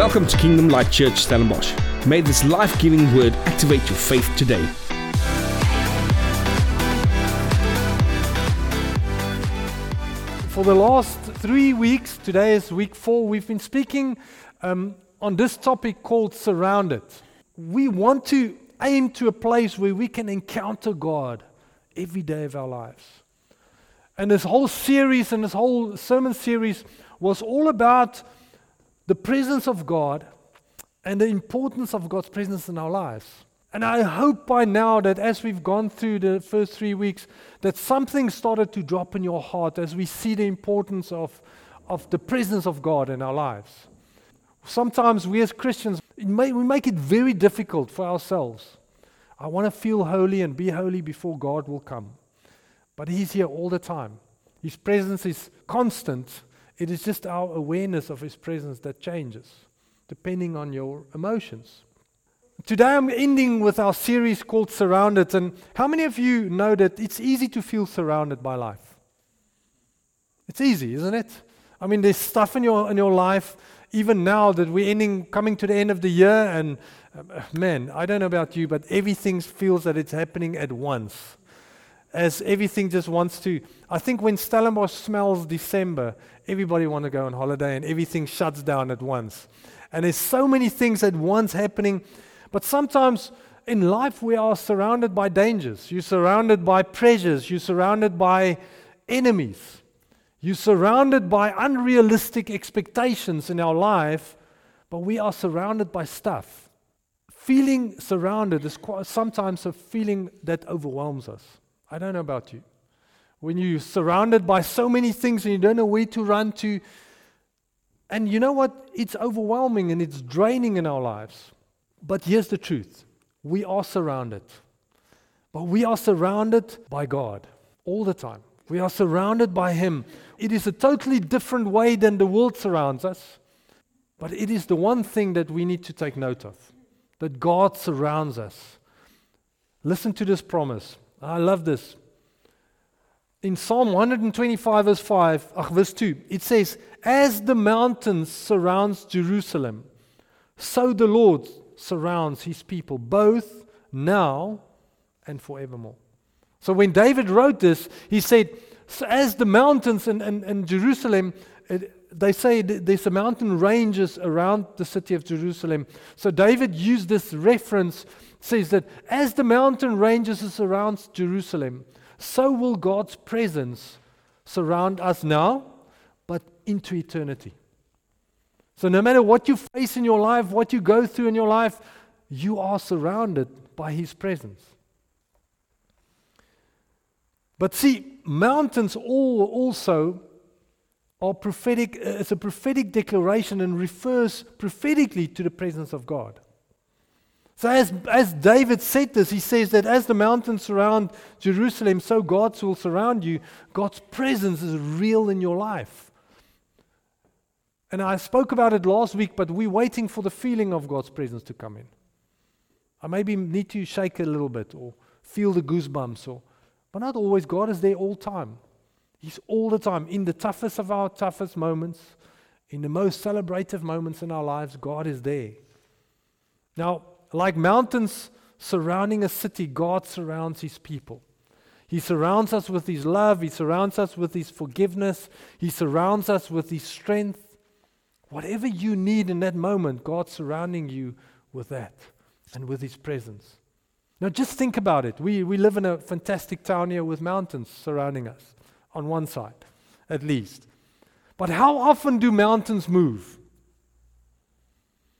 Welcome to Kingdom Light Church Stellenbosch. May this life giving word activate your faith today. For the last three weeks, today is week four, we've been speaking um, on this topic called surrounded. We want to aim to a place where we can encounter God every day of our lives. And this whole series and this whole sermon series was all about the presence of God and the importance of God's presence in our lives. And I hope by now that as we've gone through the first three weeks, that something started to drop in your heart as we see the importance of, of the presence of God in our lives. Sometimes we as Christians, may, we make it very difficult for ourselves. I want to feel holy and be holy before God will come. But He's here all the time. His presence is constant. It is just our awareness of His presence that changes, depending on your emotions. Today I'm ending with our series called Surrounded. And how many of you know that it's easy to feel surrounded by life? It's easy, isn't it? I mean, there's stuff in your, in your life, even now that we're ending, coming to the end of the year, and uh, man, I don't know about you, but everything feels that it's happening at once. As everything just wants to. I think when Stellenbosch smells December, everybody want to go on holiday and everything shuts down at once. And there's so many things at once happening but sometimes in life, we are surrounded by dangers. You're surrounded by pressures. You're surrounded by enemies. You're surrounded by unrealistic expectations in our life, but we are surrounded by stuff. Feeling surrounded is sometimes a feeling that overwhelms us. I don't know about you. When you're surrounded by so many things and you don't know where to run to, and you know what? It's overwhelming and it's draining in our lives. But here's the truth we are surrounded. But we are surrounded by God all the time. We are surrounded by Him. It is a totally different way than the world surrounds us. But it is the one thing that we need to take note of that God surrounds us. Listen to this promise. I love this. In Psalm 125, verse 5, ach, verse 2, it says, As the mountains surrounds Jerusalem, so the Lord surrounds his people, both now and forevermore. So when David wrote this, he said, so as the mountains in, in, in Jerusalem, it, they say there's a mountain ranges around the city of Jerusalem. So David used this reference, says that as the mountain ranges surrounds Jerusalem, so will God's presence surround us now, but into eternity. So, no matter what you face in your life, what you go through in your life, you are surrounded by His presence. But see, mountains also are prophetic, uh, it's a prophetic declaration and refers prophetically to the presence of God. So, as, as David said this, he says that as the mountains surround Jerusalem, so God will surround you. God's presence is real in your life. And I spoke about it last week, but we're waiting for the feeling of God's presence to come in. I maybe need to shake a little bit or feel the goosebumps, or, but not always. God is there all time. He's all the time. In the toughest of our toughest moments, in the most celebrative moments in our lives, God is there. Now, like mountains surrounding a city, God surrounds his people. He surrounds us with his love, he surrounds us with his forgiveness, he surrounds us with his strength. Whatever you need in that moment, God's surrounding you with that and with His presence. Now, just think about it. We, we live in a fantastic town here with mountains surrounding us, on one side at least. But how often do mountains move?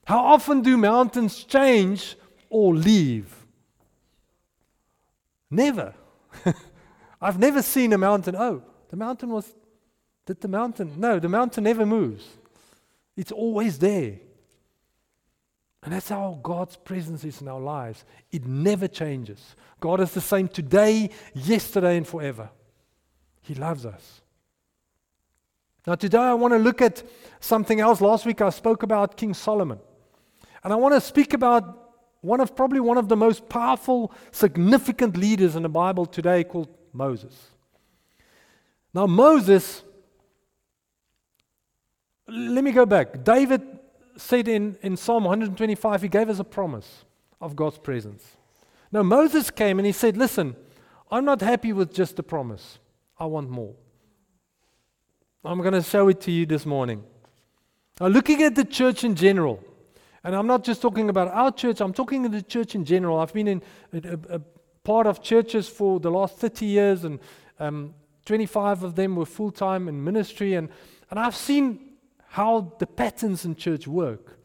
How often do mountains change or leave? Never. I've never seen a mountain, oh, the mountain was, did the mountain? No, the mountain never moves. It's always there. And that's how God's presence is in our lives. It never changes. God is the same today, yesterday, and forever. He loves us. Now, today I want to look at something else. Last week I spoke about King Solomon. And I want to speak about one of probably one of the most powerful, significant leaders in the Bible today called Moses. Now, Moses let me go back. David said in, in Psalm 125, he gave us a promise of God's presence. Now, Moses came and he said, Listen, I'm not happy with just the promise, I want more. I'm going to show it to you this morning. Now, looking at the church in general, and I'm not just talking about our church, I'm talking in the church in general. I've been in a, a, part of churches for the last 30 years, and um, 25 of them were full time in ministry, and, and I've seen how the patterns in church work.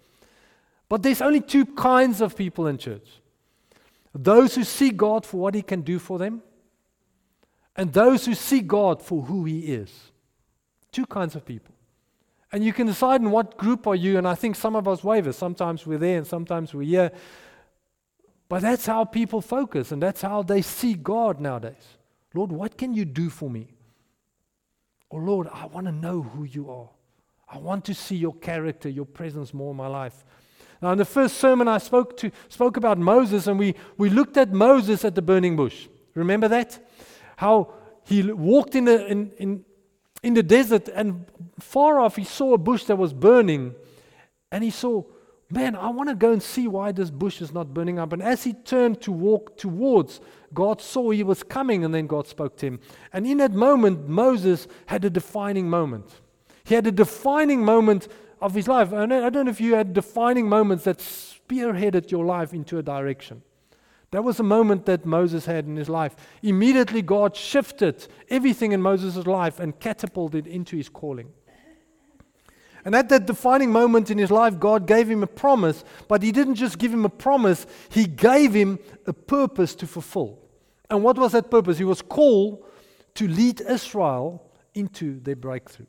But there's only two kinds of people in church those who see God for what He can do for them, and those who see God for who He is. Two kinds of people. And you can decide in what group are you, and I think some of us waver. Sometimes we're there and sometimes we're here. But that's how people focus, and that's how they see God nowadays. Lord, what can you do for me? Or, Lord, I want to know who you are. I want to see your character, your presence more in my life. Now, in the first sermon, I spoke, to, spoke about Moses, and we, we looked at Moses at the burning bush. Remember that? How he walked in the, in, in, in the desert, and far off, he saw a bush that was burning, and he saw, Man, I want to go and see why this bush is not burning up. And as he turned to walk towards, God saw he was coming, and then God spoke to him. And in that moment, Moses had a defining moment. He had a defining moment of his life. And I don't know if you had defining moments that spearheaded your life into a direction. That was a moment that Moses had in his life. Immediately, God shifted everything in Moses' life and catapulted into his calling. And at that defining moment in his life, God gave him a promise, but he didn't just give him a promise, he gave him a purpose to fulfill. And what was that purpose? He was called to lead Israel into their breakthrough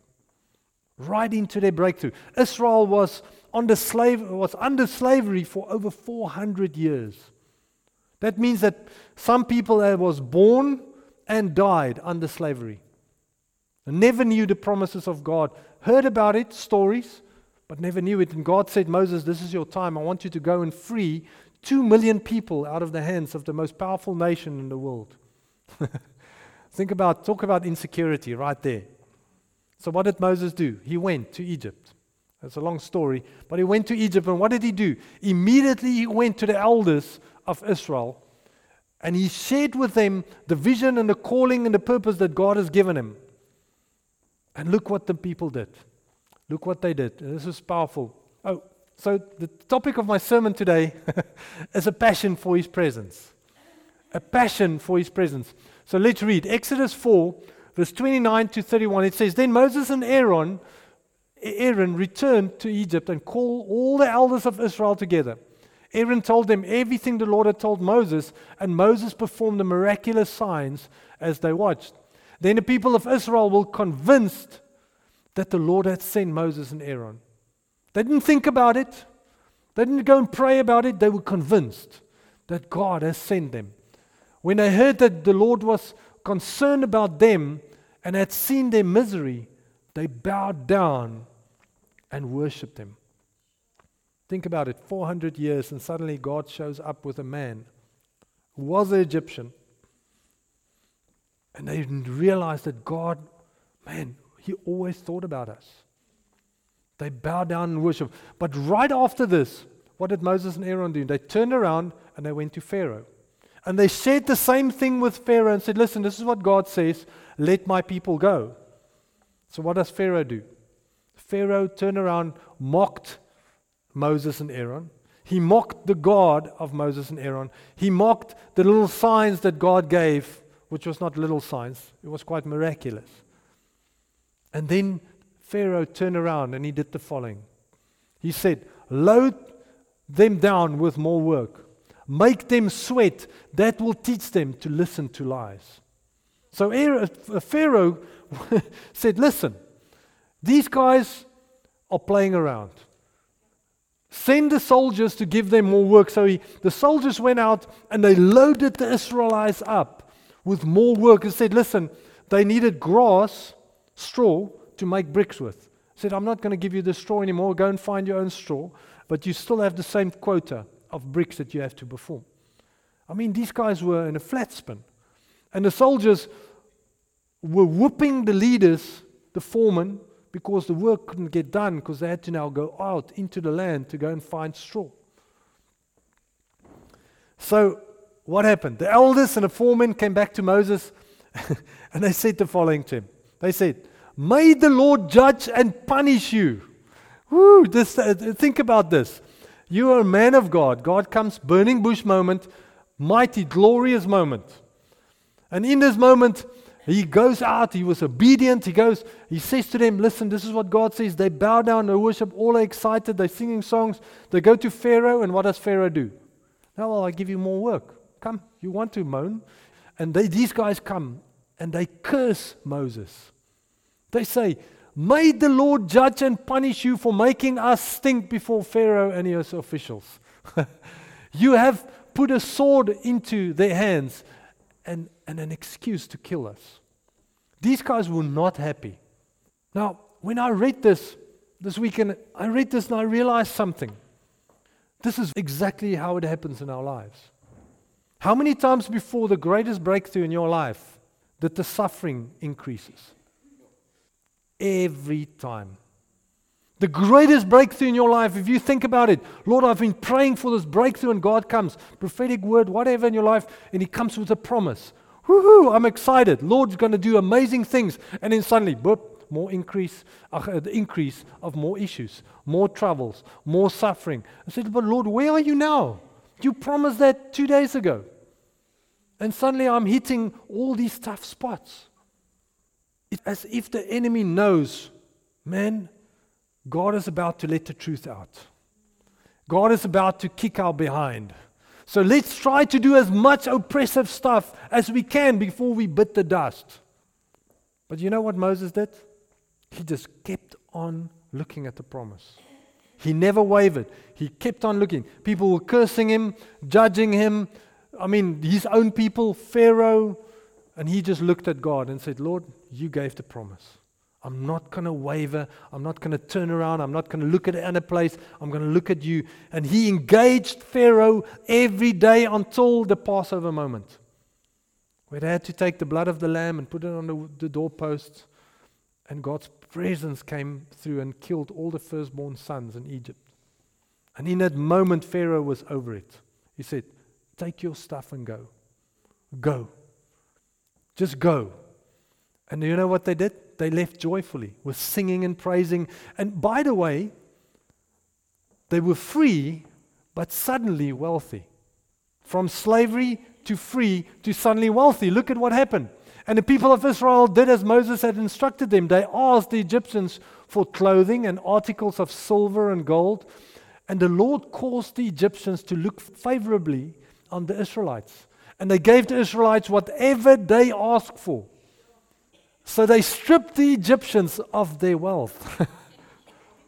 right into their breakthrough. Israel was under, slave, was under slavery for over 400 years. That means that some people that was born and died under slavery. Never knew the promises of God. Heard about it, stories, but never knew it. And God said, Moses, this is your time. I want you to go and free two million people out of the hands of the most powerful nation in the world. Think about, talk about insecurity right there. So, what did Moses do? He went to Egypt. That's a long story, but he went to Egypt, and what did he do? Immediately he went to the elders of Israel and he shared with them the vision and the calling and the purpose that God has given him. And look what the people did. Look what they did. This is powerful. Oh, so the topic of my sermon today is a passion for his presence. A passion for his presence. So let's read Exodus 4 verse 29 to 31, it says, Then Moses and Aaron, Aaron returned to Egypt and called all the elders of Israel together. Aaron told them everything the Lord had told Moses, and Moses performed the miraculous signs as they watched. Then the people of Israel were convinced that the Lord had sent Moses and Aaron. They didn't think about it, they didn't go and pray about it, they were convinced that God has sent them. When they heard that the Lord was concerned about them and had seen their misery, they bowed down and worshiped him. Think about it 400 years, and suddenly God shows up with a man who was an Egyptian. And they realized that God, man, He always thought about us. They bowed down and worshiped. But right after this, what did Moses and Aaron do? They turned around and they went to Pharaoh. And they said the same thing with Pharaoh and said, Listen, this is what God says, let my people go. So what does Pharaoh do? Pharaoh turned around, mocked Moses and Aaron. He mocked the God of Moses and Aaron. He mocked the little signs that God gave, which was not little signs, it was quite miraculous. And then Pharaoh turned around and he did the following. He said, Load them down with more work. Make them sweat. That will teach them to listen to lies. So uh, Pharaoh said, Listen, these guys are playing around. Send the soldiers to give them more work. So he, the soldiers went out and they loaded the Israelites up with more work and said, Listen, they needed grass, straw to make bricks with. Said, I'm not going to give you the straw anymore. Go and find your own straw, but you still have the same quota of bricks that you have to perform. I mean, these guys were in a flat spin. And the soldiers were whooping the leaders, the foremen, because the work couldn't get done because they had to now go out into the land to go and find straw. So, what happened? The elders and the foremen came back to Moses and they said the following to him. They said, May the Lord judge and punish you. Woo, this, uh, think about this. You are a man of God. God comes, burning bush moment, mighty, glorious moment. And in this moment, he goes out, he was obedient. He goes, he says to them, Listen, this is what God says. They bow down, they worship, all are excited, they're singing songs. They go to Pharaoh, and what does Pharaoh do? Now, well, I give you more work. Come, you want to moan? And they, these guys come and they curse Moses. They say, May the Lord judge and punish you for making us stink before Pharaoh and his officials. you have put a sword into their hands and, and an excuse to kill us. These guys were not happy. Now, when I read this this weekend, I read this and I realized something. This is exactly how it happens in our lives. How many times before the greatest breakthrough in your life that the suffering increases? Every time. The greatest breakthrough in your life, if you think about it, Lord, I've been praying for this breakthrough, and God comes, prophetic word, whatever in your life, and He comes with a promise. Woohoo, I'm excited. Lord's going to do amazing things. And then suddenly, boop, more increase, uh, the increase of more issues, more troubles, more suffering. I said, But Lord, where are you now? You promised that two days ago. And suddenly I'm hitting all these tough spots. It's as if the enemy knows, man, God is about to let the truth out. God is about to kick our behind. So let's try to do as much oppressive stuff as we can before we bit the dust. But you know what Moses did? He just kept on looking at the promise. He never wavered. He kept on looking. People were cursing him, judging him. I mean, his own people, Pharaoh. And he just looked at God and said, Lord, you gave the promise. I'm not going to waver. I'm not going to turn around. I'm not going to look at another place. I'm going to look at you. And he engaged Pharaoh every day until the Passover moment, where they had to take the blood of the lamb and put it on the, the doorposts. And God's presence came through and killed all the firstborn sons in Egypt. And in that moment, Pharaoh was over it. He said, Take your stuff and go. Go. Just go. And you know what they did? They left joyfully with singing and praising. And by the way, they were free, but suddenly wealthy. From slavery to free to suddenly wealthy. Look at what happened. And the people of Israel did as Moses had instructed them. They asked the Egyptians for clothing and articles of silver and gold. And the Lord caused the Egyptians to look favorably on the Israelites. And they gave the Israelites whatever they asked for. So they stripped the Egyptians of their wealth.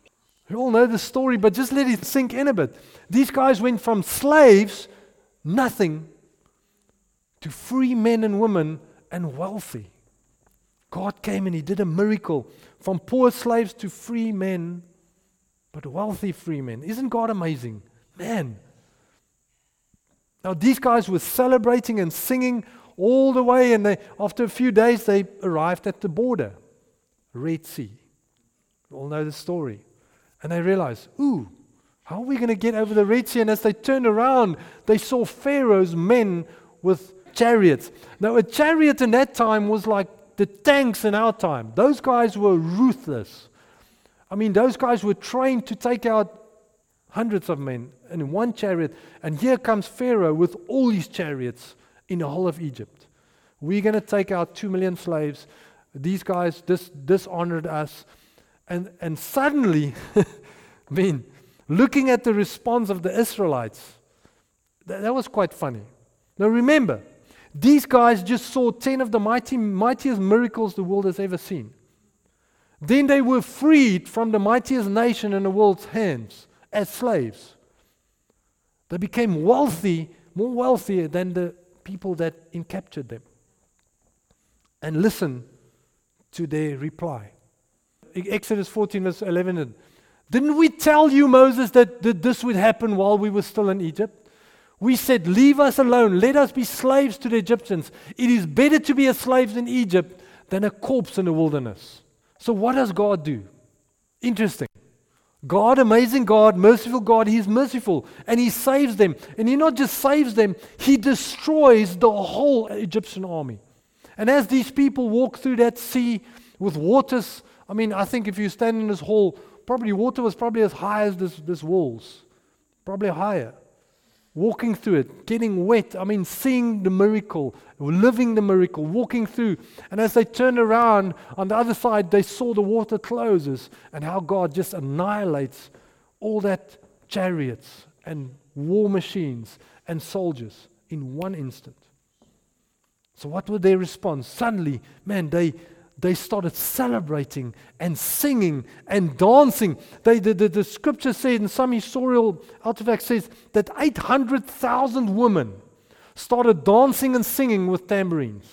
you all know the story, but just let it sink in a bit. These guys went from slaves, nothing, to free men and women and wealthy. God came and He did a miracle from poor slaves to free men, but wealthy free men. Isn't God amazing? Man. Now, these guys were celebrating and singing all the way, and they, after a few days, they arrived at the border, Red Sea. All know the story. And they realized, ooh, how are we going to get over the Red Sea? And as they turned around, they saw Pharaoh's men with chariots. Now, a chariot in that time was like the tanks in our time. Those guys were ruthless. I mean, those guys were trained to take out hundreds of men in one chariot. And here comes Pharaoh with all his chariots in the whole of Egypt. We're going to take out two million slaves. These guys dis- dishonored us. And, and suddenly, I mean, looking at the response of the Israelites, that, that was quite funny. Now remember, these guys just saw 10 of the mighty, mightiest miracles the world has ever seen. Then they were freed from the mightiest nation in the world's hands as slaves. They became wealthy, more wealthier than the people that captured them and listen to their reply. Exodus 14, verse 11. Didn't we tell you, Moses, that, that this would happen while we were still in Egypt? We said, Leave us alone. Let us be slaves to the Egyptians. It is better to be a slave in Egypt than a corpse in the wilderness. So, what does God do? Interesting. God, amazing God, merciful God, He's merciful and He saves them. And He not just saves them, He destroys the whole Egyptian army. And as these people walk through that sea with waters, I mean, I think if you stand in this hall, probably water was probably as high as this, this walls, probably higher walking through it, getting wet. I mean, seeing the miracle, living the miracle, walking through. And as they turned around on the other side, they saw the water closes and how God just annihilates all that chariots and war machines and soldiers in one instant. So, what was their response? Suddenly, man, they they started celebrating and singing and dancing. They, the, the, the scripture said, and some historical artifact says, that 800,000 women started dancing and singing with tambourines.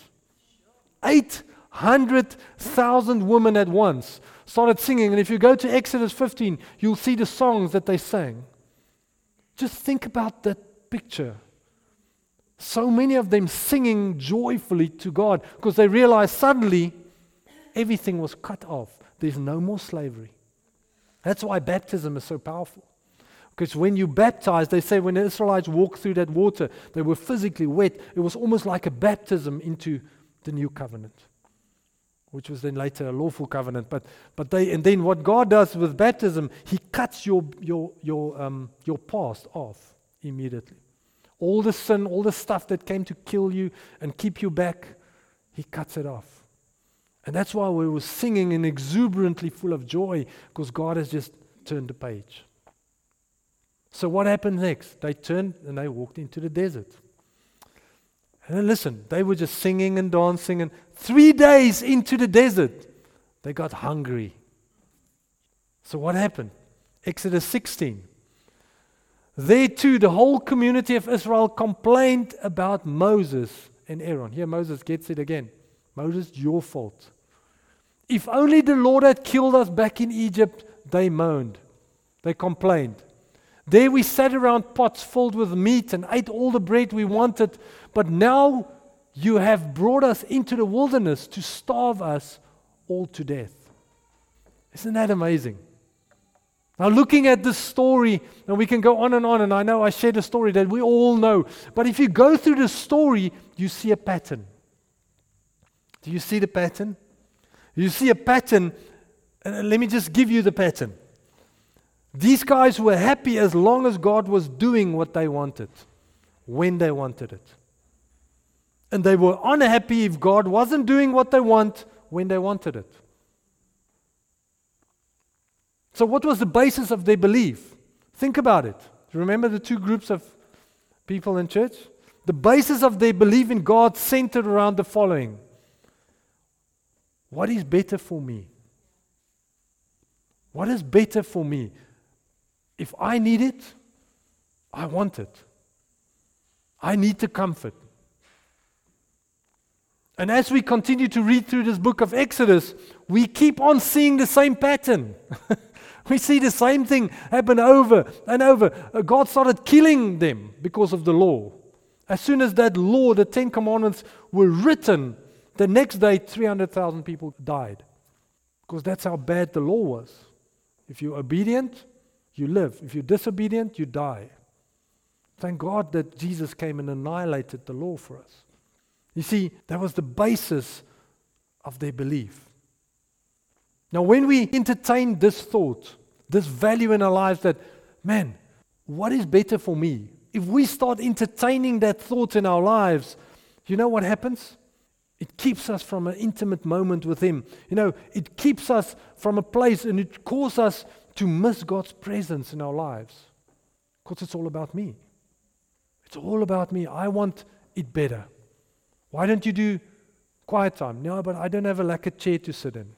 800,000 women at once started singing. And if you go to Exodus 15, you'll see the songs that they sang. Just think about that picture. So many of them singing joyfully to God because they realized suddenly Everything was cut off. There's no more slavery. That's why baptism is so powerful. Because when you baptize, they say when the Israelites walked through that water, they were physically wet. It was almost like a baptism into the new covenant, which was then later a lawful covenant. But, but they, and then what God does with baptism, He cuts your, your, your, um, your past off immediately. All the sin, all the stuff that came to kill you and keep you back, He cuts it off. And that's why we were singing and exuberantly full of joy because God has just turned the page. So, what happened next? They turned and they walked into the desert. And then listen, they were just singing and dancing, and three days into the desert, they got hungry. So, what happened? Exodus 16. There too, the whole community of Israel complained about Moses and Aaron. Here, Moses gets it again. Moses, your fault. If only the Lord had killed us back in Egypt, they moaned. They complained. There we sat around pots filled with meat and ate all the bread we wanted, but now you have brought us into the wilderness to starve us all to death. Isn't that amazing? Now, looking at this story, and we can go on and on, and I know I shared a story that we all know, but if you go through the story, you see a pattern. Do you see the pattern? You see a pattern. And uh, let me just give you the pattern. These guys were happy as long as God was doing what they wanted, when they wanted it. And they were unhappy if God wasn't doing what they want when they wanted it. So, what was the basis of their belief? Think about it. Remember the two groups of people in church? The basis of their belief in God centered around the following what is better for me? What is better for me? If I need it, I want it. I need the comfort. And as we continue to read through this book of Exodus, we keep on seeing the same pattern. we see the same thing happen over and over. Uh, God started killing them because of the law. As soon as that law, the Ten Commandments, were written, the next day, 300,000 people died because that's how bad the law was. If you're obedient, you live. If you're disobedient, you die. Thank God that Jesus came and annihilated the law for us. You see, that was the basis of their belief. Now, when we entertain this thought, this value in our lives that, man, what is better for me? If we start entertaining that thought in our lives, you know what happens? It keeps us from an intimate moment with Him. You know, it keeps us from a place and it causes us to miss God's presence in our lives because it's all about me. It's all about me. I want it better. Why don't you do quiet time? No, but I don't have a lacquer chair to sit in.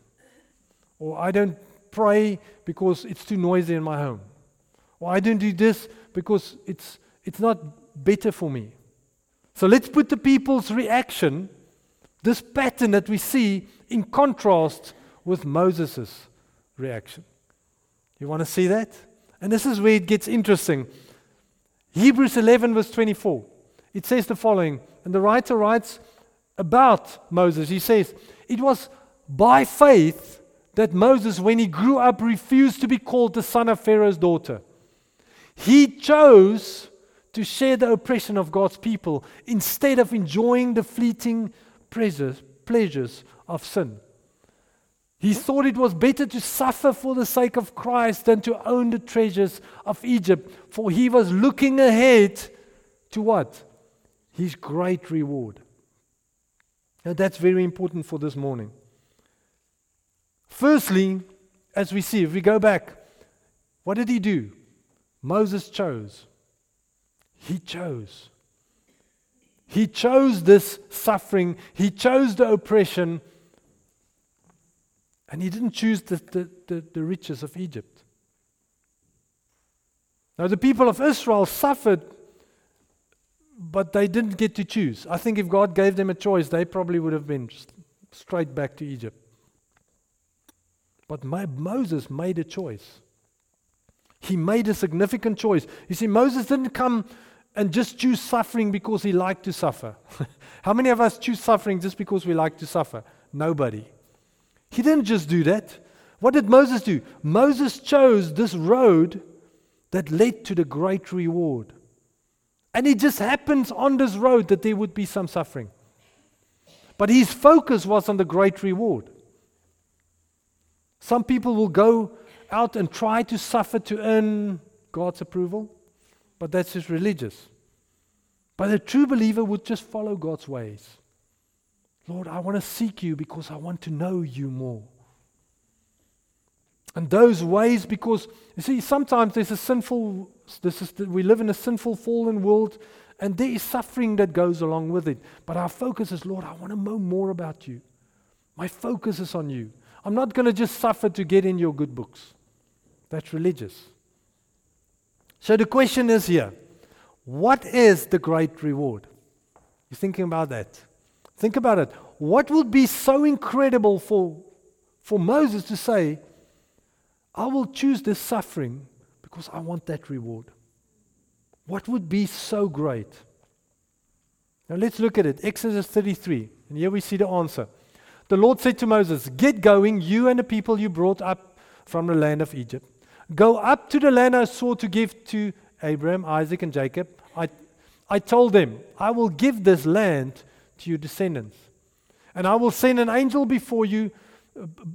Or I don't pray because it's too noisy in my home. Or I don't do this because it's, it's not better for me. So let's put the people's reaction this pattern that we see in contrast with Moses' reaction. You want to see that? And this is where it gets interesting. Hebrews 11, verse 24. It says the following, and the writer writes about Moses. He says, It was by faith that Moses, when he grew up, refused to be called the son of Pharaoh's daughter. He chose to share the oppression of God's people instead of enjoying the fleeting pleasures, pleasures of sin. He thought it was better to suffer for the sake of Christ than to own the treasures of Egypt, for he was looking ahead to what? His great reward. Now, that's very important for this morning. Firstly, as we see, if we go back, what did he do? Moses chose. He chose. He chose this suffering, he chose the oppression, and he didn't choose the, the, the, the riches of Egypt. Now, the people of Israel suffered, but they didn't get to choose. I think if God gave them a choice, they probably would have been straight back to Egypt. But Moses made a choice. He made a significant choice. You see, Moses didn't come and just choose suffering because he liked to suffer. How many of us choose suffering just because we like to suffer? Nobody. He didn't just do that. What did Moses do? Moses chose this road that led to the great reward. And it just happens on this road that there would be some suffering. But his focus was on the great reward. Some people will go out and try to suffer to earn God's approval, but that's just religious. But a true believer would just follow God's ways. Lord, I want to seek you because I want to know you more. And those ways, because you see, sometimes there's a sinful, this is, we live in a sinful, fallen world, and there is suffering that goes along with it. But our focus is, Lord, I want to know more about you. My focus is on you. I'm not going to just suffer to get in your good books. That's religious. So the question is here what is the great reward? You're thinking about that. Think about it. What would be so incredible for, for Moses to say, I will choose this suffering because I want that reward? What would be so great? Now let's look at it. Exodus 33. And here we see the answer. The Lord said to Moses, Get going, you and the people you brought up from the land of Egypt. Go up to the land I swore to give to Abraham, Isaac, and Jacob. I, I told them, I will give this land to your descendants. And I will send an angel before you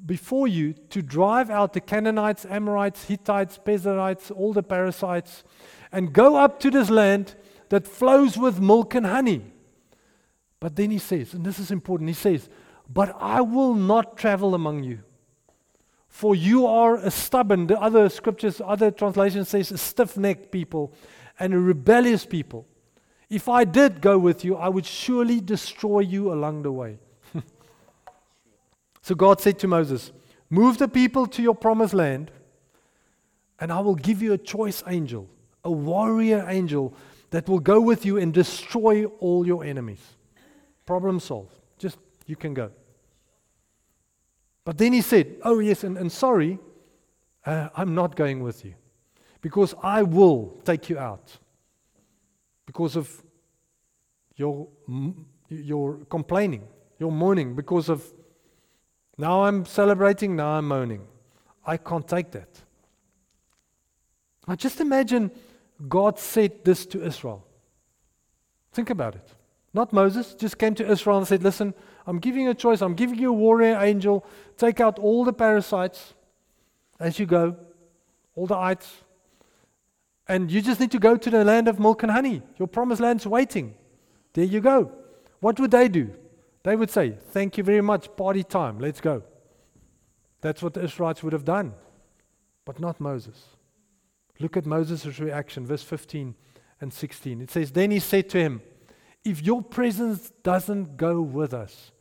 before you to drive out the Canaanites, Amorites, Hittites, Perizzites, all the parasites, and go up to this land that flows with milk and honey. But then he says, and this is important, he says, but I will not travel among you. For you are a stubborn, the other scriptures, other translations says a stiff-necked people and a rebellious people. If I did go with you, I would surely destroy you along the way. so God said to Moses, Move the people to your promised land, and I will give you a choice angel, a warrior angel that will go with you and destroy all your enemies. Problem solved. Just you can go. But then he said, Oh, yes, and, and sorry, uh, I'm not going with you because I will take you out because of your, your complaining, your mourning, because of now I'm celebrating, now I'm moaning. I can't take that. Now just imagine God said this to Israel. Think about it. Not Moses, just came to Israel and said, Listen, I'm giving you a choice. I'm giving you a warrior angel. Take out all the parasites as you go, all the ites. And you just need to go to the land of milk and honey. Your promised land's waiting. There you go. What would they do? They would say, Thank you very much, party time, let's go. That's what the Israelites would have done, but not Moses. Look at Moses' reaction, verse 15 and 16. It says, Then he said to him, if your presence doesn't go with us,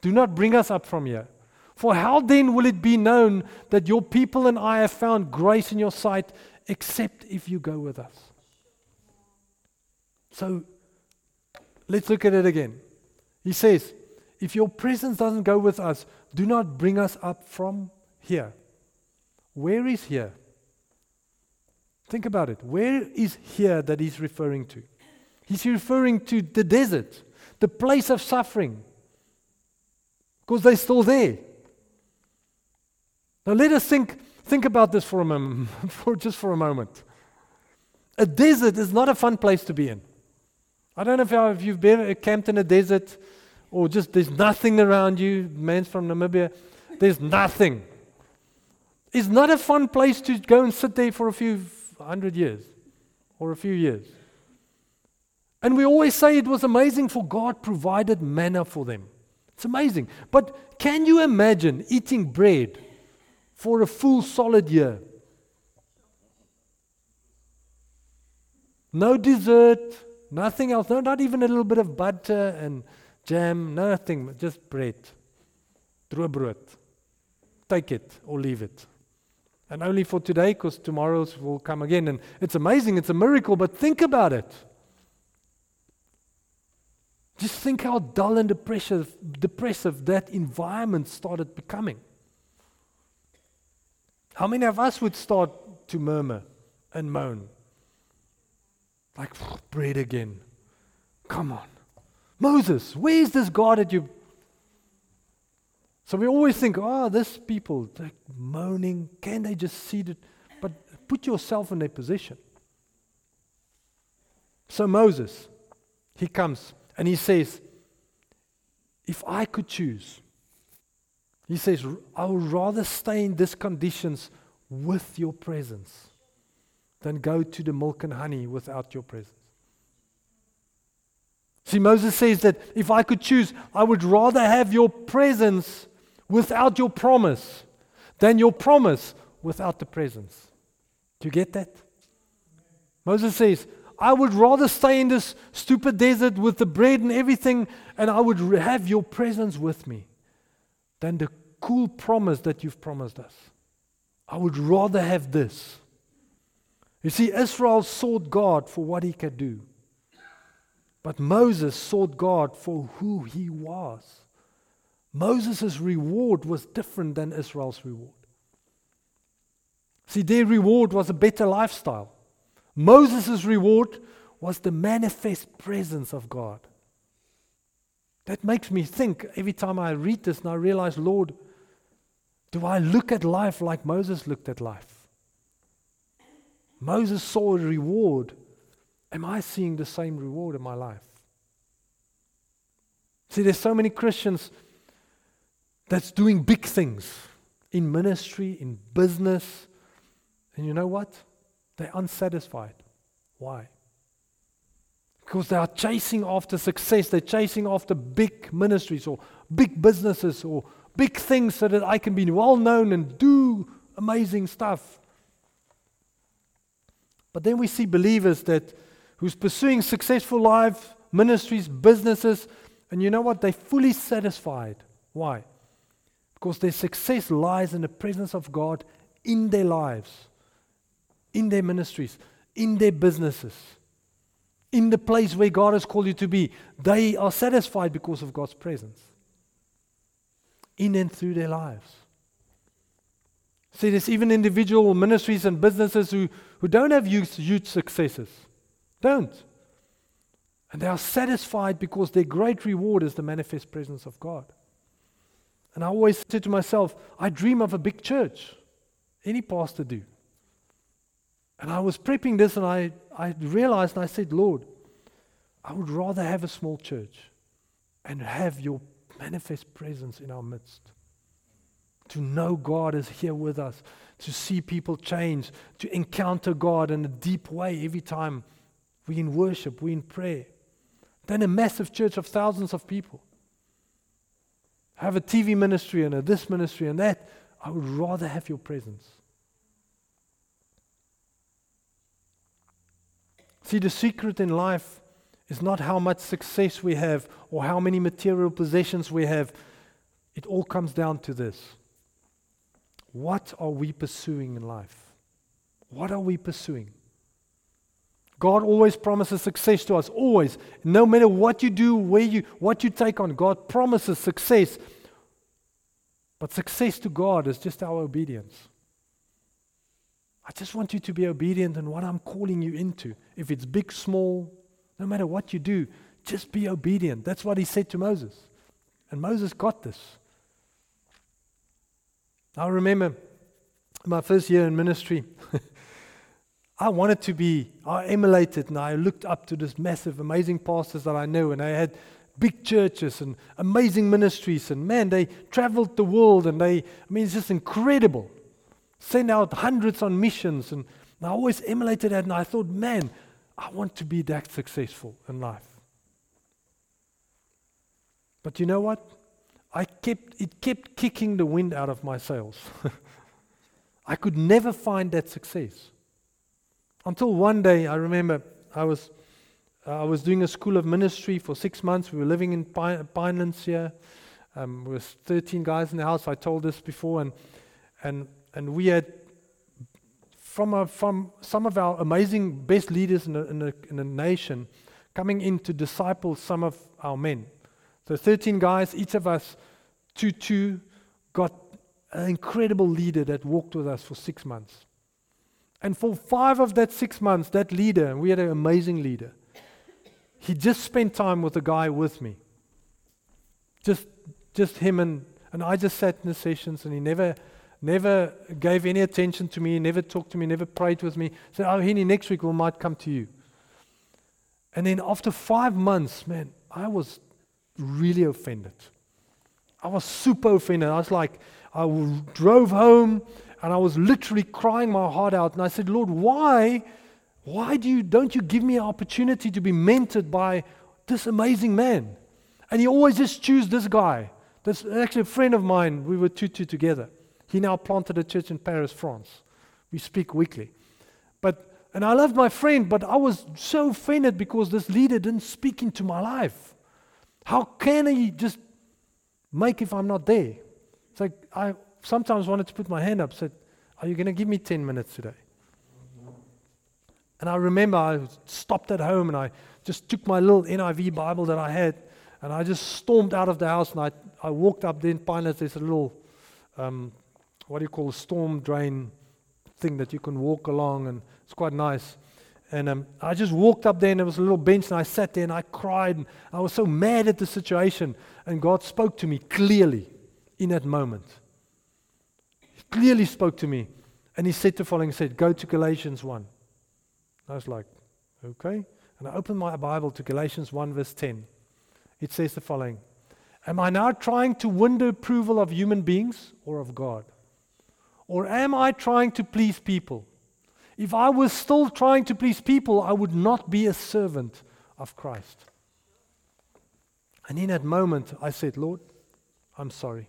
do not bring us up from here. For how then will it be known that your people and I have found grace in your sight, except if you go with us? So let's look at it again. He says, If your presence doesn't go with us, do not bring us up from here. Where is here? Think about it. Where is here that he's referring to? He's referring to the desert, the place of suffering, because they're still there. Now let us think, think about this for a moment, for just for a moment. A desert is not a fun place to be in. I don't know if you've been uh, camped in a desert or just there's nothing around you. Man's from Namibia. There's nothing. It's not a fun place to go and sit there for a few hundred years or a few years. And we always say it was amazing for God provided manna for them. It's amazing. But can you imagine eating bread for a full solid year? No dessert, nothing else. No, not even a little bit of butter and jam, nothing, just bread. Droebrot. Take it or leave it. And only for today, because tomorrow's will come again. And it's amazing, it's a miracle, but think about it. Just think how dull and depressive, depressive that environment started becoming. How many of us would start to murmur and moan? Like, bread again. Come on. Moses, where's this God that you. So we always think, oh, this people, they're moaning. Can they just see it? But put yourself in their position. So Moses, he comes and he says, If I could choose, he says, I would rather stay in these conditions with your presence than go to the milk and honey without your presence. See, Moses says that if I could choose, I would rather have your presence without your promise than your promise without the presence. Do you get that? Moses says, I would rather stay in this stupid desert with the bread and everything, and I would have your presence with me than the cool promise that you've promised us. I would rather have this. You see, Israel sought God for what he could do, but Moses sought God for who he was. Moses' reward was different than Israel's reward. See, their reward was a better lifestyle. Moses' reward was the manifest presence of God. That makes me think every time I read this and I realize, Lord, do I look at life like Moses looked at life? Moses saw a reward. Am I seeing the same reward in my life? See, there's so many Christians that's doing big things in ministry, in business. And you know what? They're unsatisfied. Why? Because they are chasing after success. They're chasing after big ministries or big businesses or big things so that I can be well known and do amazing stuff. But then we see believers that who's pursuing successful life, ministries, businesses, and you know what? They're fully satisfied. Why? Because their success lies in the presence of God in their lives in their ministries, in their businesses, in the place where God has called you to be. They are satisfied because of God's presence in and through their lives. See, there's even individual ministries and businesses who, who don't have huge, huge successes. Don't. And they are satisfied because their great reward is the manifest presence of God. And I always say to myself, I dream of a big church. Any pastor do. And I was prepping this and I, I realized and I said, Lord, I would rather have a small church and have your manifest presence in our midst. To know God is here with us, to see people change, to encounter God in a deep way every time we in worship, we in prayer. Then a massive church of thousands of people. Have a TV ministry and a this ministry and that. I would rather have your presence. See, the secret in life is not how much success we have or how many material possessions we have. It all comes down to this What are we pursuing in life? What are we pursuing? God always promises success to us, always. No matter what you do, where you, what you take on, God promises success. But success to God is just our obedience. I just want you to be obedient in what I'm calling you into. If it's big, small, no matter what you do, just be obedient. That's what he said to Moses. And Moses got this. I remember my first year in ministry, I wanted to be, I emulated and I looked up to this massive, amazing pastors that I knew, and they had big churches and amazing ministries, and man, they traveled the world, and they, I mean, it's just incredible. Send out hundreds on missions, and I always emulated that, and I thought, man, I want to be that successful in life. But you know what? I kept, it kept kicking the wind out of my sails. I could never find that success. Until one day, I remember I was, uh, I was doing a school of ministry for six months. We were living in Pine, Pinelands here. Um, there was 13 guys in the house. I told this before, and and and we had from a, from some of our amazing best leaders in the, in the in the nation coming in to disciple some of our men. So 13 guys, each of us, two two, got an incredible leader that walked with us for six months. And for five of that six months, that leader, we had an amazing leader, he just spent time with a guy with me. Just, just him and, and I just sat in the sessions and he never, never gave any attention to me, never talked to me, never prayed with me. Said, Oh, Henny, next week we might come to you. And then after five months, man, I was really offended. I was super offended. I was like, I drove home and I was literally crying my heart out. And I said, Lord, why, why do you, don't you give me an opportunity to be mentored by this amazing man? And he always just choose this guy. This actually a friend of mine. We were two two together. He now planted a church in Paris, France. We speak weekly. But and I loved my friend, but I was so offended because this leader didn't speak into my life. How can he just make if I'm not there? It's like I sometimes wanted to put my hand up, said, Are you going to give me 10 minutes today? And I remember I stopped at home and I just took my little NIV Bible that I had and I just stormed out of the house and I, I walked up there in Pinelands. There's a little, um, what do you call, a storm drain thing that you can walk along and it's quite nice. And um, I just walked up there and there was a little bench and I sat there and I cried. And I was so mad at the situation. And God spoke to me clearly in that moment He clearly spoke to me. And he said the following, he said, Go to Galatians 1. I was like, Okay. And I opened my Bible to Galatians 1, verse 10. It says the following Am I now trying to win the approval of human beings or of God? Or am I trying to please people? If I was still trying to please people, I would not be a servant of Christ. And in that moment, I said, Lord, I'm sorry.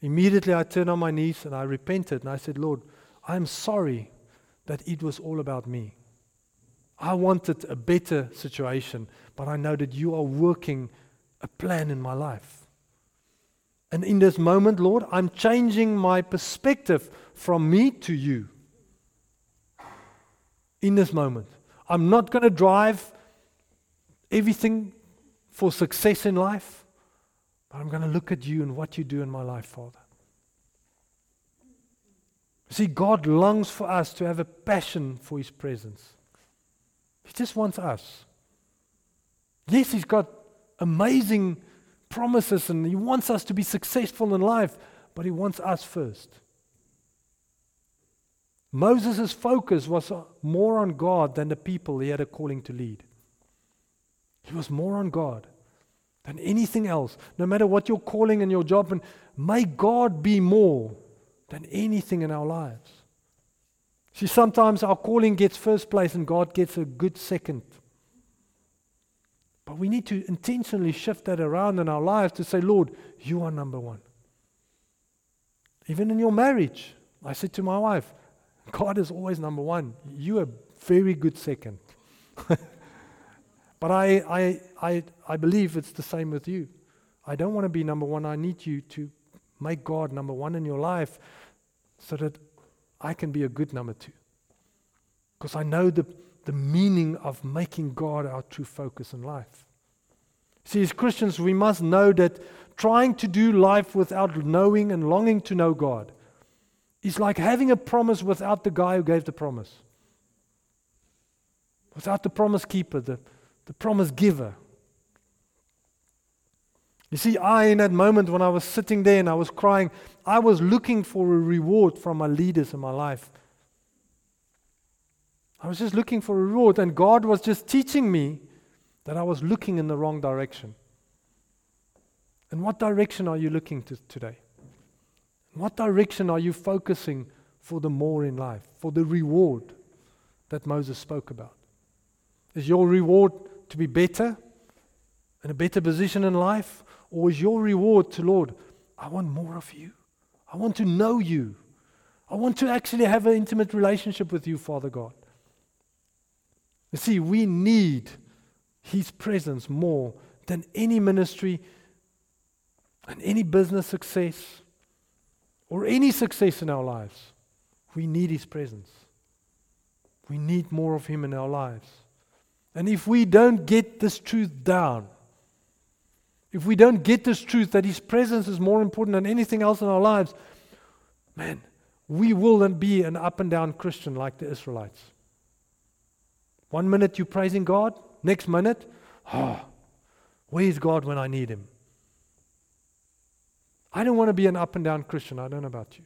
Immediately I turned on my knees and I repented and I said, Lord, I'm sorry that it was all about me. I wanted a better situation, but I know that you are working a plan in my life. And in this moment, Lord, I'm changing my perspective from me to you. In this moment, I'm not going to drive everything for success in life. But I'm going to look at you and what you do in my life, Father. See, God longs for us to have a passion for His presence. He just wants us. Yes, He's got amazing promises and He wants us to be successful in life, but He wants us first. Moses' focus was more on God than the people he had a calling to lead. He was more on God than anything else, no matter what your calling and your job. And may God be more than anything in our lives. See, sometimes our calling gets first place and God gets a good second. But we need to intentionally shift that around in our lives to say, Lord, you are number one. Even in your marriage, I said to my wife, God is always number one. You are very good second. But I, I, I, I believe it's the same with you. I don't want to be number one. I need you to make God number one in your life so that I can be a good number two. Because I know the, the meaning of making God our true focus in life. See, as Christians, we must know that trying to do life without knowing and longing to know God is like having a promise without the guy who gave the promise. Without the promise keeper, the, the promise giver. You see, I, in that moment when I was sitting there and I was crying, I was looking for a reward from my leaders in my life. I was just looking for a reward, and God was just teaching me that I was looking in the wrong direction. And what direction are you looking to today? What direction are you focusing for the more in life, for the reward that Moses spoke about? Is your reward to be better, in a better position in life? Or is your reward to Lord, I want more of you? I want to know you. I want to actually have an intimate relationship with you, Father God. You see, we need His presence more than any ministry and any business success or any success in our lives. We need His presence. We need more of Him in our lives. And if we don't get this truth down, if we don't get this truth that His presence is more important than anything else in our lives, man, we will then be an up and down Christian like the Israelites. One minute you're praising God, next minute, oh, where's God when I need Him? I don't want to be an up and down Christian. I don't know about you.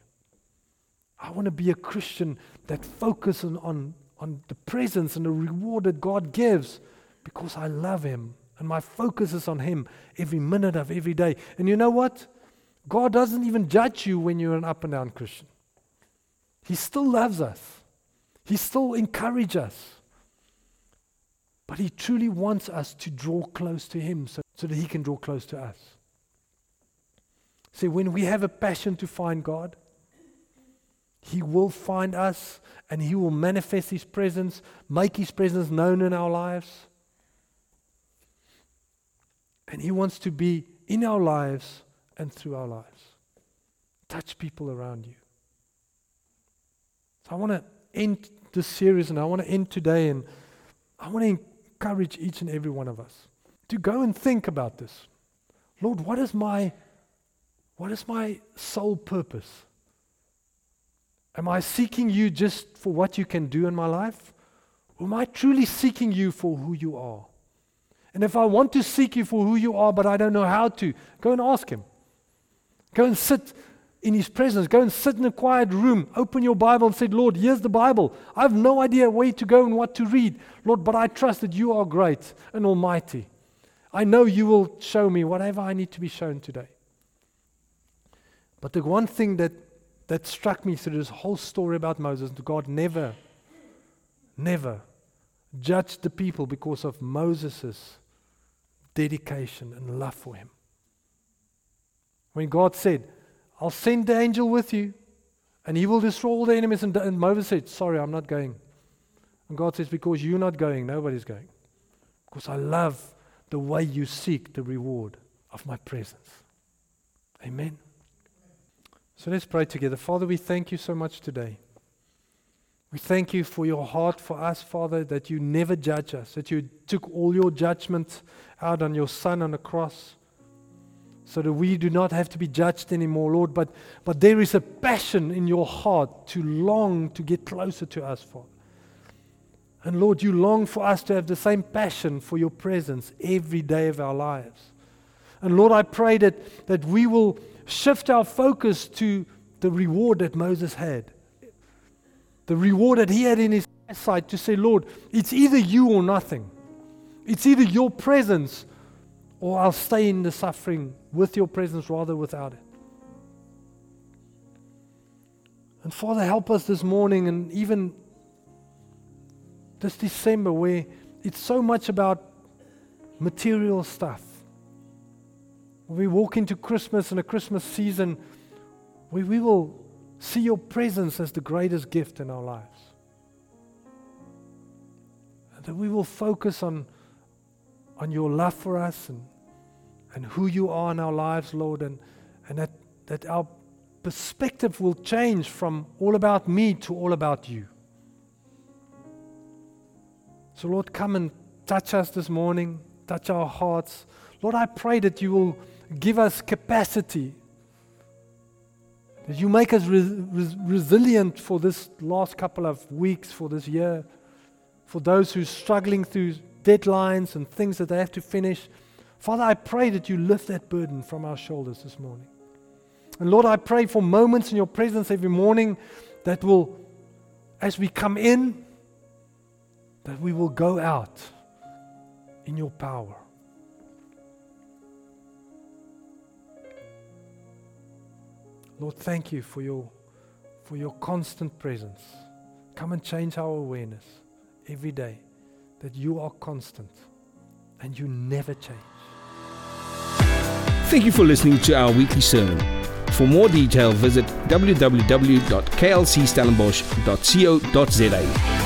I want to be a Christian that focuses on, on the presence and the reward that God gives because I love Him and my focus is on Him every minute of every day. And you know what? God doesn't even judge you when you're an up and down Christian. He still loves us, He still encourages us. But He truly wants us to draw close to Him so, so that He can draw close to us. See, when we have a passion to find God, He will find us and He will manifest His presence, make His presence known in our lives. And He wants to be in our lives and through our lives. Touch people around you. So I want to end this series and I want to end today and I want to encourage each and every one of us to go and think about this. Lord, what is my what is my sole purpose? Am I seeking you just for what you can do in my life? Or am I truly seeking you for who you are? And if I want to seek you for who you are, but I don't know how to, go and ask him. Go and sit in his presence. Go and sit in a quiet room. Open your Bible and say, Lord, here's the Bible. I have no idea where to go and what to read. Lord, but I trust that you are great and almighty. I know you will show me whatever I need to be shown today. But the one thing that, that struck me through this whole story about Moses, God never, never judged the people because of Moses' dedication and love for him. When God said, I'll send the angel with you and he will destroy all the enemies, and, and Moses said, Sorry, I'm not going. And God says, Because you're not going, nobody's going. Because I love the way you seek the reward of my presence. Amen. So let's pray together. Father, we thank you so much today. We thank you for your heart for us, Father, that you never judge us, that you took all your judgment out on your Son on the cross so that we do not have to be judged anymore, Lord. But, but there is a passion in your heart to long to get closer to us, Father. And Lord, you long for us to have the same passion for your presence every day of our lives. And Lord, I pray that, that we will shift our focus to the reward that Moses had the reward that he had in his sight to say, Lord, it's either you or nothing. It's either your presence or I'll stay in the suffering with your presence rather without it. And Father, help us this morning and even this December where it's so much about material stuff. We walk into Christmas and a Christmas season where we will see your presence as the greatest gift in our lives. That we will focus on, on your love for us and, and who you are in our lives, Lord, and, and that, that our perspective will change from all about me to all about you. So, Lord, come and touch us this morning, touch our hearts. Lord, I pray that you will give us capacity that you make us res- res- resilient for this last couple of weeks, for this year, for those who are struggling through deadlines and things that they have to finish. Father, I pray that you lift that burden from our shoulders this morning. And Lord, I pray for moments in your presence every morning that will, as we come in, that we will go out in your power. Lord, thank you for your, for your constant presence. Come and change our awareness every day that you are constant and you never change. Thank you for listening to our weekly sermon. For more detail, visit www.klcstellenbosch.co.za.